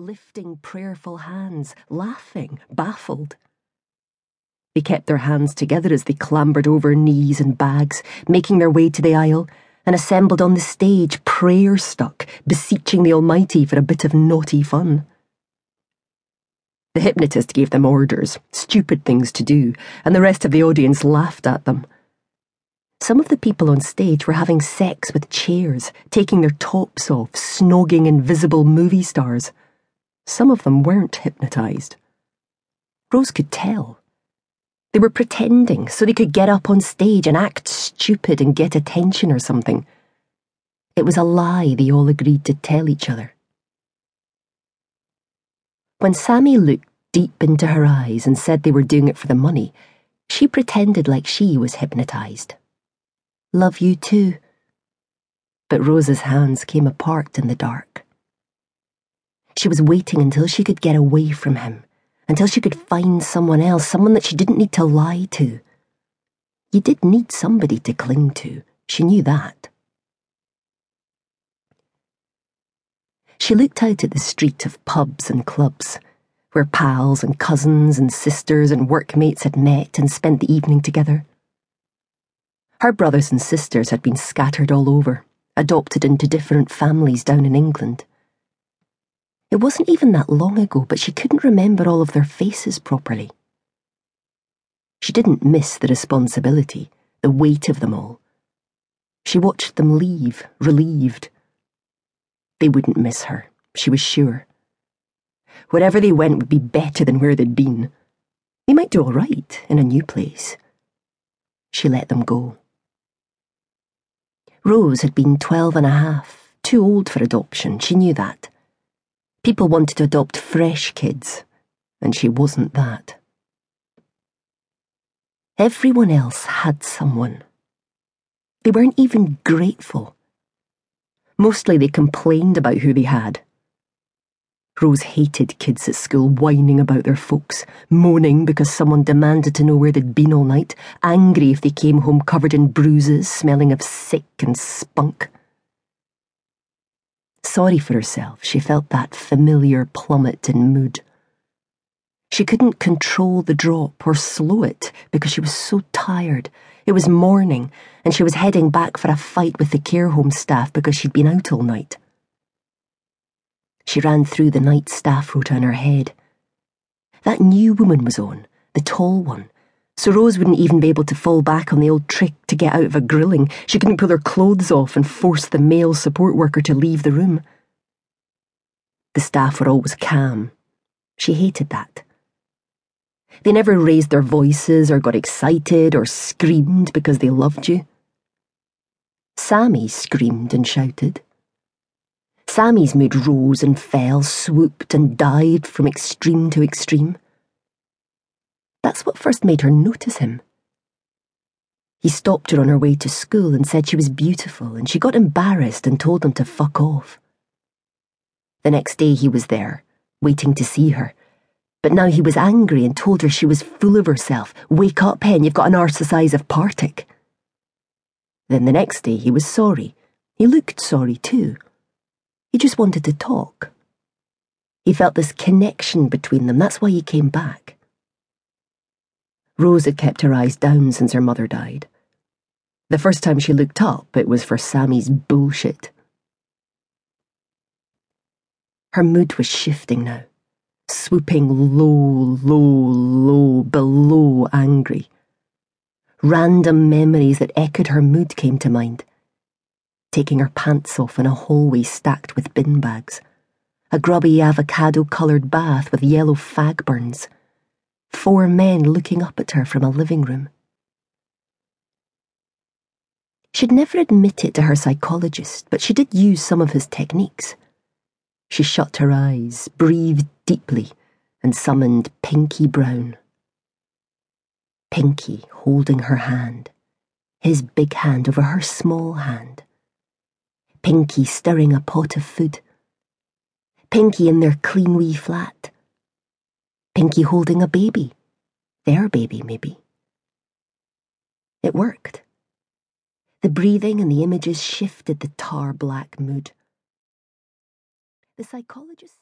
lifting prayerful hands, laughing, baffled. They kept their hands together as they clambered over knees and bags, making their way to the aisle, and assembled on the stage, prayer stuck, beseeching the Almighty for a bit of naughty fun. The hypnotist gave them orders, stupid things to do, and the rest of the audience laughed at them. Some of the people on stage were having sex with chairs, taking their tops off, snogging invisible movie stars. Some of them weren't hypnotised. Rose could tell. They were pretending so they could get up on stage and act stupid and get attention or something. It was a lie they all agreed to tell each other. When Sammy looked deep into her eyes and said they were doing it for the money, she pretended like she was hypnotised. Love you too. But Rose's hands came apart in the dark. She was waiting until she could get away from him, until she could find someone else, someone that she didn't need to lie to. You did need somebody to cling to, she knew that. She looked out at the street of pubs and clubs, where pals and cousins and sisters and workmates had met and spent the evening together. Her brothers and sisters had been scattered all over, adopted into different families down in England. It wasn't even that long ago, but she couldn't remember all of their faces properly. She didn't miss the responsibility, the weight of them all. She watched them leave, relieved. They wouldn't miss her, she was sure. Wherever they went would be better than where they'd been. They might do all right in a new place. She let them go. Rose had been twelve and a half, too old for adoption, she knew that. People wanted to adopt fresh kids, and she wasn't that. Everyone else had someone. They weren't even grateful. Mostly they complained about who they had Rose hated kids at school whining about their folks, moaning because someone demanded to know where they'd been all night, angry if they came home covered in bruises, smelling of sick and spunk. Sorry for herself, she felt that familiar plummet in mood. She couldn't control the drop or slow it because she was so tired. It was morning, and she was heading back for a fight with the care home staff because she'd been out all night. She ran through the night staff rota in her head. That new woman was on, the tall one, so Rose wouldn't even be able to fall back on the old trick to get out of a grilling. She couldn't pull her clothes off and force the male support worker to leave the room. The staff were always calm. She hated that. They never raised their voices or got excited or screamed because they loved you. Sammy screamed and shouted. Sammy's mood rose and fell, swooped and died from extreme to extreme. That's what first made her notice him. He stopped her on her way to school and said she was beautiful, and she got embarrassed and told him to fuck off. The next day he was there, waiting to see her. But now he was angry and told her she was full of herself. Wake up, Hen, you've got an arse the size of Partick. Then the next day he was sorry. He looked sorry too. He just wanted to talk. He felt this connection between them, that's why he came back. Rose had kept her eyes down since her mother died. The first time she looked up, it was for Sammy's bullshit. Her mood was shifting now, swooping low, low, low, below angry. Random memories that echoed her mood came to mind taking her pants off in a hallway stacked with bin bags, a grubby avocado coloured bath with yellow fag burns, four men looking up at her from a living room. She'd never admit it to her psychologist, but she did use some of his techniques. She shut her eyes, breathed deeply, and summoned Pinky Brown. Pinky holding her hand, his big hand over her small hand. Pinky stirring a pot of food. Pinky in their clean wee flat. Pinky holding a baby. Their baby, maybe. It worked. The breathing and the images shifted the tar black mood. The psychologist